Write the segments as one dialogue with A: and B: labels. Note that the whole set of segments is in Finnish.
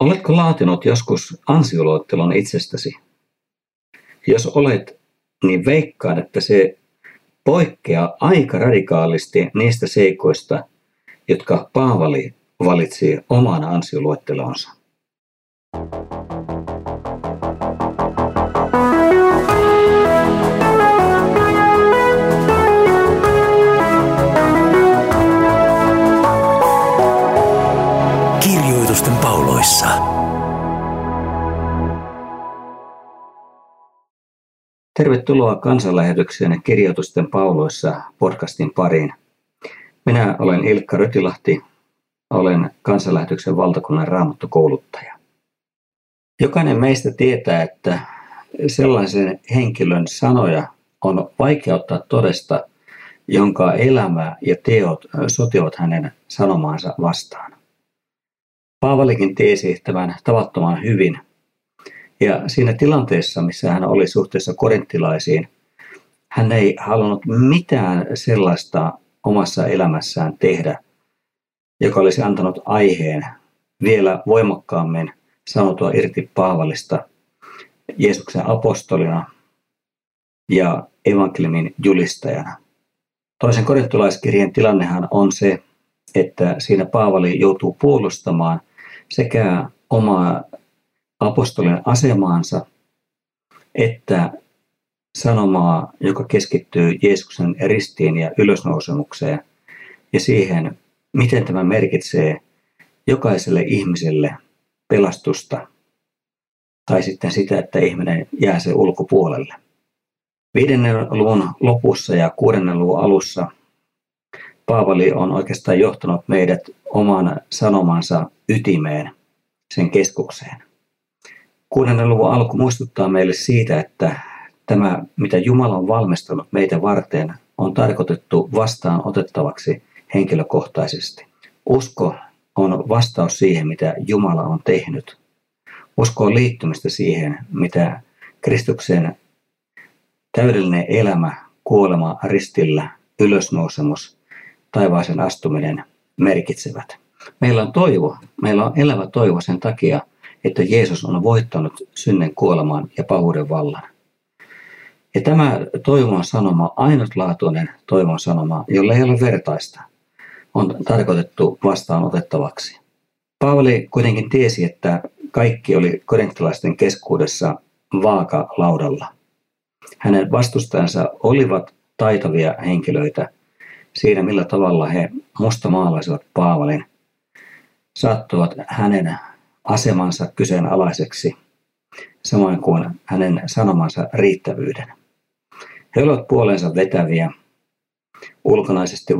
A: Oletko laatinut joskus ansioluettelon itsestäsi? Jos olet, niin veikkaan, että se poikkeaa aika radikaalisti niistä seikoista, jotka Paavali valitsi oman ansioluettelonsa.
B: Kirjoitusten pauloissa.
A: Tervetuloa kansanlähetykseen Kirjoitusten pauloissa podcastin pariin. Minä olen Ilkka Rötilahti, olen kansanlähetyksen valtakunnan raamattokouluttaja. Jokainen meistä tietää, että sellaisen henkilön sanoja on vaikea ottaa todesta, jonka elämä ja teot sotivat hänen sanomaansa vastaan. Paavalikin tiesi tämän tavattoman hyvin. Ja siinä tilanteessa, missä hän oli suhteessa korinttilaisiin, hän ei halunnut mitään sellaista omassa elämässään tehdä, joka olisi antanut aiheen vielä voimakkaammin sanotua irti Paavalista Jeesuksen apostolina ja evankeliumin julistajana. Toisen korintolaiskirjan tilannehan on se, että siinä Paavali joutuu puolustamaan sekä omaa apostolin asemaansa että sanomaa, joka keskittyy Jeesuksen ristiin ja ylösnousemukseen ja siihen, miten tämä merkitsee jokaiselle ihmiselle pelastusta tai sitten sitä, että ihminen jää se ulkopuolelle. Viidennen luvun lopussa ja kuudennen luvun alussa Paavali on oikeastaan johtanut meidät oman sanomansa ytimeen, sen keskukseen. Kuudennen luvun alku muistuttaa meille siitä, että tämä, mitä Jumala on valmistanut meitä varten, on tarkoitettu vastaan otettavaksi henkilökohtaisesti. Usko on vastaus siihen, mitä Jumala on tehnyt. Usko on liittymistä siihen, mitä Kristuksen täydellinen elämä, kuolema ristillä, ylösnousemus, taivaaseen astuminen merkitsevät. Meillä on toivo, meillä on elävä toivo sen takia, että Jeesus on voittanut synnen kuoleman ja pahuuden vallan. Ja tämä toivon sanoma, ainutlaatuinen toivon sanoma, jolla ei ole vertaista, on tarkoitettu vastaanotettavaksi. Paavali kuitenkin tiesi, että kaikki oli korinttilaisten keskuudessa vaakalaudalla. Hänen vastustajansa olivat taitavia henkilöitä siinä, millä tavalla he mustamaalaisivat Paavalin, saattuvat hänen asemansa kyseenalaiseksi, samoin kuin hänen sanomansa riittävyyden. He olivat puolensa vetäviä, ulkonaisesti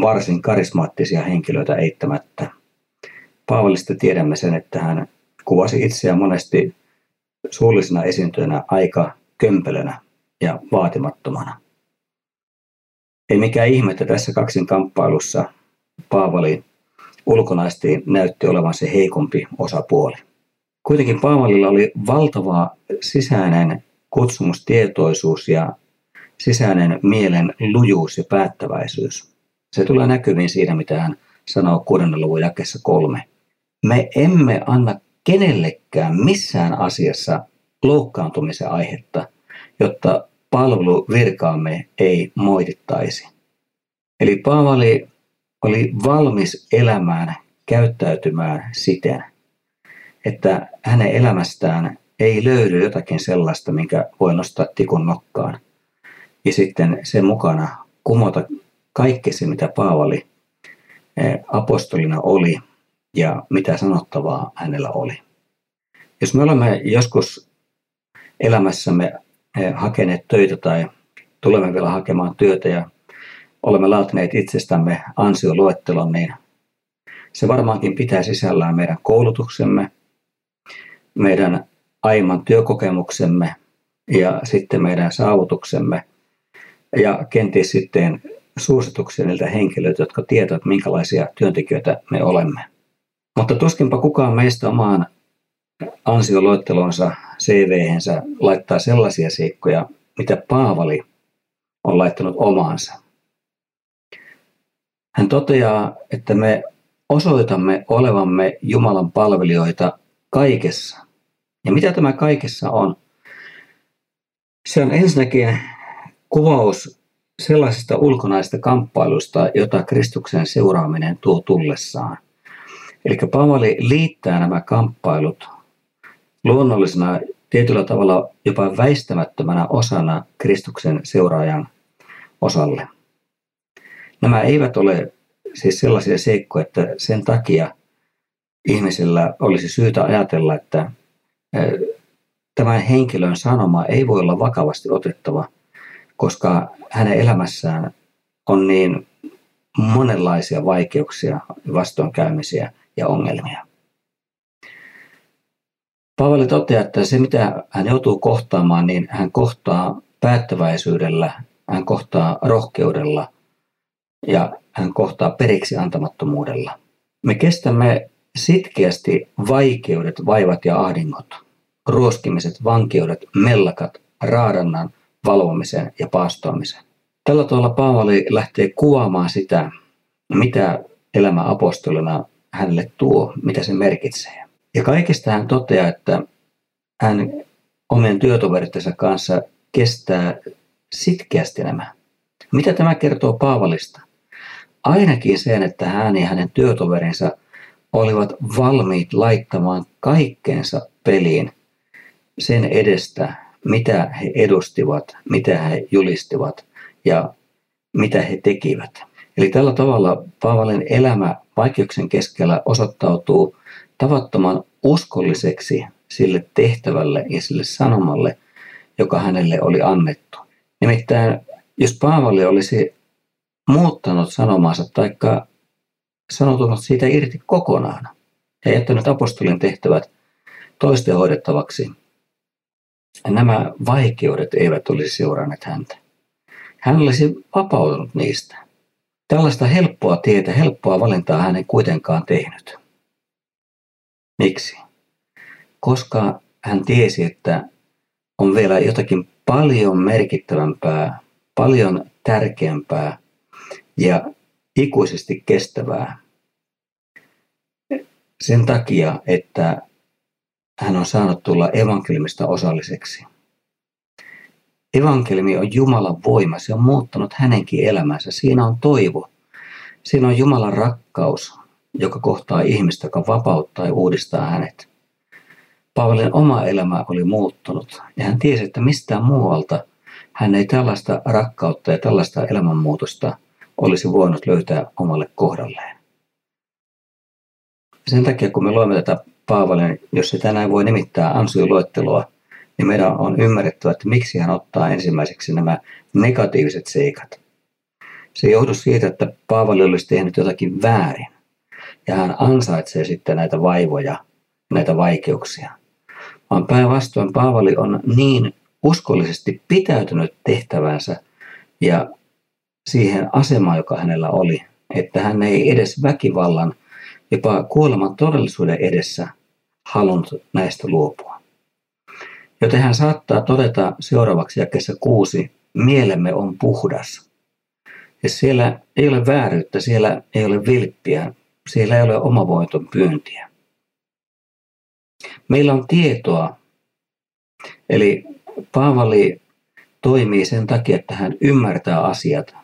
A: varsin karismaattisia henkilöitä eittämättä. Paavalista tiedämme sen, että hän kuvasi itseään monesti suullisena esiintyjänä aika kömpelönä ja vaatimattomana. Ei mikään ihme, että tässä kaksin kamppailussa Paavali ulkonaisesti näytti olevan se heikompi osapuoli. Kuitenkin Paavalilla oli valtava sisäinen kutsumustietoisuus ja sisäinen mielen lujuus ja päättäväisyys. Se tulee näkyviin siinä, mitä hän sanoo kuudennen luvun jakessa kolme. Me emme anna kenellekään missään asiassa loukkaantumisen aihetta, jotta palveluvirkaamme ei moitittaisi. Eli Paavali oli valmis elämään, käyttäytymään siten, että hänen elämästään ei löydy jotakin sellaista, minkä voi nostaa tikun nokkaan. Ja sitten sen mukana kumota kaikki se, mitä Paavali eh, apostolina oli ja mitä sanottavaa hänellä oli. Jos me olemme joskus elämässämme hakeneet töitä tai tulemme vielä hakemaan työtä ja olemme laatineet itsestämme ansioluettelon, niin se varmaankin pitää sisällään meidän koulutuksemme, meidän aiemman työkokemuksemme ja sitten meidän saavutuksemme ja kenties sitten suosituksia niiltä henkilöiltä, jotka tietävät, minkälaisia työntekijöitä me olemme. Mutta tuskinpa kukaan meistä omaan ansioluettelonsa CV-hensä laittaa sellaisia seikkoja, mitä Paavali on laittanut omaansa. Hän toteaa, että me osoitamme olevamme Jumalan palvelijoita kaikessa. Ja mitä tämä kaikessa on? Se on ensinnäkin kuvaus sellaisesta ulkonaista kamppailusta, jota Kristuksen seuraaminen tuo tullessaan. Eli Paavali liittää nämä kamppailut luonnollisena tietyllä tavalla jopa väistämättömänä osana Kristuksen seuraajan osalle. Nämä eivät ole siis sellaisia seikkoja, että sen takia ihmisellä olisi syytä ajatella, että tämän henkilön sanoma ei voi olla vakavasti otettava, koska hänen elämässään on niin monenlaisia vaikeuksia, vastoinkäymisiä ja ongelmia. Paavali toteaa, että se mitä hän joutuu kohtaamaan, niin hän kohtaa päättäväisyydellä, hän kohtaa rohkeudella ja hän kohtaa periksi antamattomuudella. Me kestämme sitkeästi vaikeudet, vaivat ja ahdingot, ruoskimiset, vankeudet, mellakat, raadannan, valvomisen ja paastoamisen. Tällä tavalla Paavali lähtee kuvaamaan sitä, mitä elämä apostolina hänelle tuo, mitä se merkitsee. Ja kaikesta hän toteaa, että hän omien työtoverittensa kanssa kestää sitkeästi nämä. Mitä tämä kertoo Paavalista? Ainakin sen, että hän ja hänen työtoverinsa olivat valmiit laittamaan kaikkeensa peliin sen edestä, mitä he edustivat, mitä he julistivat ja mitä he tekivät. Eli tällä tavalla Paavalin elämä vaikeuksien keskellä osoittautuu tavattoman uskolliseksi sille tehtävälle ja sille sanomalle, joka hänelle oli annettu. Nimittäin jos Paavali olisi muuttanut sanomansa tai sanoutunut siitä irti kokonaan ja jättänyt apostolin tehtävät toisten hoidettavaksi, nämä vaikeudet eivät olisi seuranneet häntä. Hän olisi vapautunut niistä. Tällaista helppoa tietä, helppoa valintaa hän ei kuitenkaan tehnyt. Miksi? Koska hän tiesi, että on vielä jotakin paljon merkittävämpää, paljon tärkeämpää ja ikuisesti kestävää. Sen takia, että hän on saanut tulla evankeliumista osalliseksi. Evankeliumi on Jumalan voima, se on muuttanut hänenkin elämänsä. Siinä on toivo. Siinä on Jumalan rakkaus, joka kohtaa ihmistä, joka vapauttaa ja uudistaa hänet. Paavalin oma elämä oli muuttunut ja hän tiesi, että mistään muualta hän ei tällaista rakkautta ja tällaista elämänmuutosta olisi voinut löytää omalle kohdalleen. Sen takia, kun me luemme tätä Paavalin, jos se tänään voi nimittää ansioluettelua, niin meidän on ymmärrettävä, että miksi hän ottaa ensimmäiseksi nämä negatiiviset seikat. Se ei johdu siitä, että Paavali olisi tehnyt jotakin väärin, ja hän ansaitsee sitten näitä vaivoja, näitä vaikeuksia. Vaan päinvastoin Paavali on niin uskollisesti pitäytynyt tehtävänsä ja siihen asemaan, joka hänellä oli, että hän ei edes väkivallan, jopa kuoleman todellisuuden edessä halunnut näistä luopua. Joten hän saattaa todeta seuraavaksi jakeessa kuusi, mielemme on puhdas. Ja siellä ei ole vääryyttä, siellä ei ole vilppiä, siellä ei ole omavoiton pyyntiä. Meillä on tietoa, eli Paavali toimii sen takia, että hän ymmärtää asiat,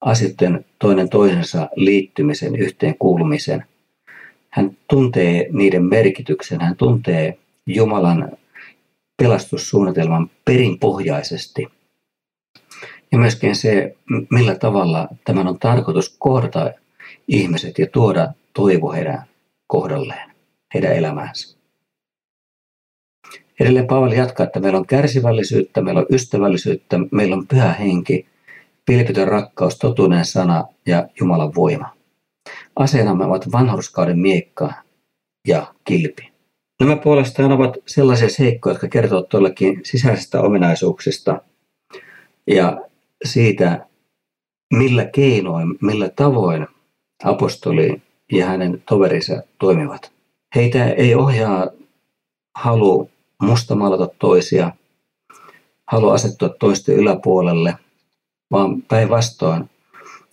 A: asioiden toinen toisensa liittymisen, yhteen kuulumisen. Hän tuntee niiden merkityksen, hän tuntee Jumalan pelastussuunnitelman perinpohjaisesti. Ja myöskin se, millä tavalla tämän on tarkoitus kohdata ihmiset ja tuoda toivo heidän kohdalleen, heidän elämäänsä. Edelleen Paavali jatkaa, että meillä on kärsivällisyyttä, meillä on ystävällisyyttä, meillä on pyhä henki, pilpitön rakkaus, totuuden sana ja Jumalan voima. Aseenamme ovat vanhurskauden miekka ja kilpi. Nämä puolestaan ovat sellaisia seikkoja, jotka kertovat todellakin sisäisistä ominaisuuksista ja siitä, millä keinoin, millä tavoin apostoli ja hänen toverinsa toimivat. Heitä ei ohjaa halu mustamalata toisia, halu asettua toisten yläpuolelle, vaan päinvastoin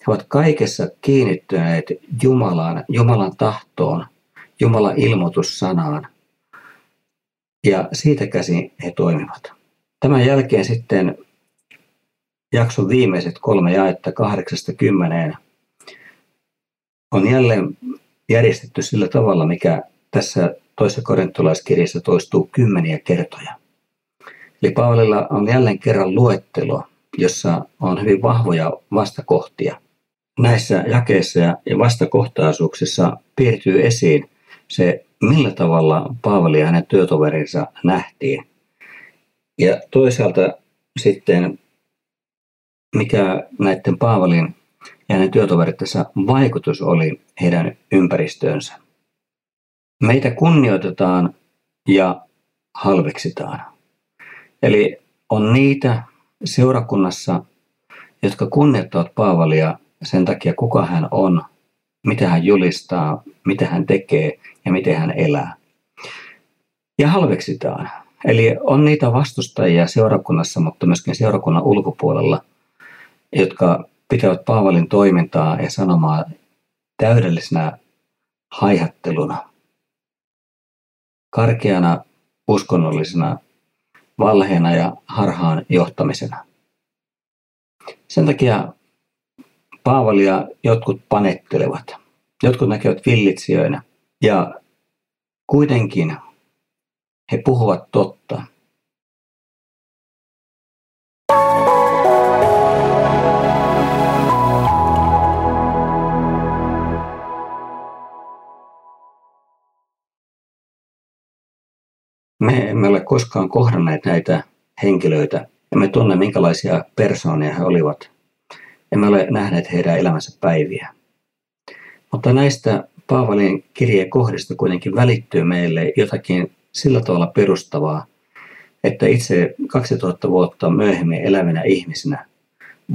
A: he ovat kaikessa kiinnittyneet Jumalaan, Jumalan tahtoon, Jumalan ilmoitussanaan Ja siitä käsin he toimivat. Tämän jälkeen sitten jakson viimeiset kolme jaetta kahdeksasta kymmeneen on jälleen järjestetty sillä tavalla, mikä tässä toisessa korintolaiskirjassa toistuu kymmeniä kertoja. Eli Paavalilla on jälleen kerran luettelo, jossa on hyvin vahvoja vastakohtia. Näissä jakeissa ja vastakohtaisuuksissa piirtyy esiin se, millä tavalla Paavali ja hänen työtoverinsa nähtiin. Ja toisaalta sitten, mikä näiden Paavalin ja hänen työtoverittensa vaikutus oli heidän ympäristöönsä. Meitä kunnioitetaan ja halveksitaan. Eli on niitä seurakunnassa, jotka kunnioittavat Paavalia sen takia, kuka hän on, mitä hän julistaa, mitä hän tekee ja miten hän elää. Ja halveksitaan. Eli on niitä vastustajia seurakunnassa, mutta myöskin seurakunnan ulkopuolella, jotka pitävät Paavalin toimintaa ja sanomaa täydellisenä haihatteluna, karkeana uskonnollisena valheena ja harhaan johtamisena. Sen takia Paavalia jotkut panettelevat, jotkut näkevät villitsijöinä ja kuitenkin he puhuvat totta. Me emme ole koskaan kohdanneet näitä henkilöitä. Emme tunne, minkälaisia persoonia he olivat. Emme ole nähneet heidän elämänsä päiviä. Mutta näistä Paavalin kirjeen kohdista kuitenkin välittyy meille jotakin sillä tavalla perustavaa, että itse 2000 vuotta myöhemmin elävinä ihmisinä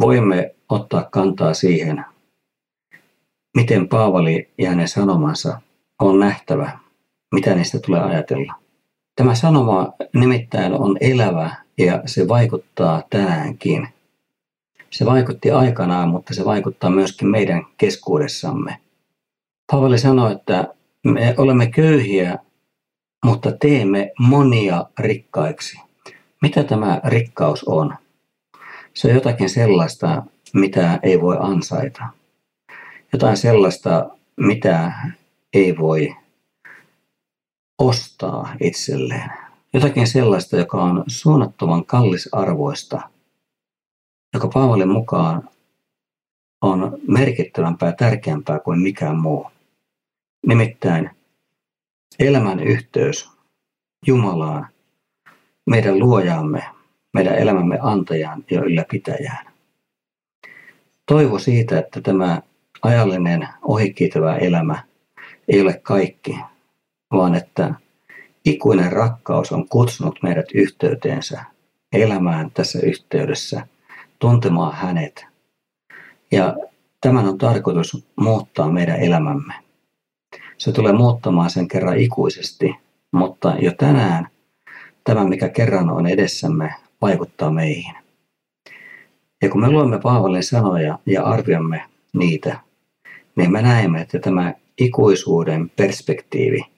A: voimme ottaa kantaa siihen, miten Paavali ja hänen sanomansa on nähtävä, mitä niistä tulee ajatella. Tämä sanoma nimittäin on elävä ja se vaikuttaa tänäänkin. Se vaikutti aikanaan, mutta se vaikuttaa myöskin meidän keskuudessamme. Paavali sanoi, että me olemme köyhiä, mutta teemme monia rikkaiksi. Mitä tämä rikkaus on? Se on jotakin sellaista, mitä ei voi ansaita. Jotain sellaista, mitä ei voi ostaa itselleen. Jotakin sellaista, joka on suunnattoman kallisarvoista, joka Paavalin mukaan on merkittävämpää ja tärkeämpää kuin mikään muu. Nimittäin elämän yhteys Jumalaan, meidän luojaamme, meidän elämämme antajaan ja ylläpitäjään. Toivo siitä, että tämä ajallinen ohikiitävä elämä ei ole kaikki, vaan että ikuinen rakkaus on kutsunut meidät yhteyteensä, elämään tässä yhteydessä, tuntemaan hänet. Ja tämän on tarkoitus muuttaa meidän elämämme. Se tulee muuttamaan sen kerran ikuisesti, mutta jo tänään tämä, mikä kerran on edessämme, vaikuttaa meihin. Ja kun me luemme Paavalin sanoja ja arvioimme niitä, niin me näemme, että tämä ikuisuuden perspektiivi –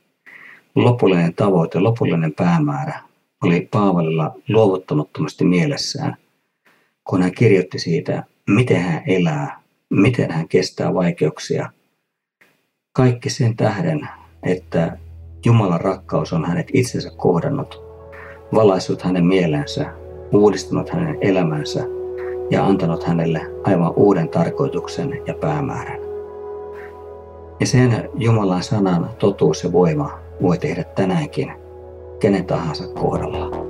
A: lopullinen tavoite, lopullinen päämäärä oli Paavalilla luovuttamattomasti mielessään, kun hän kirjoitti siitä, miten hän elää, miten hän kestää vaikeuksia. Kaikki sen tähden, että Jumalan rakkaus on hänet itsensä kohdannut, valaissut hänen mielensä, uudistanut hänen elämänsä ja antanut hänelle aivan uuden tarkoituksen ja päämäärän. Ja sen Jumalan sanan totuus ja voima voi tehdä tänäänkin kenen tahansa kohdalla.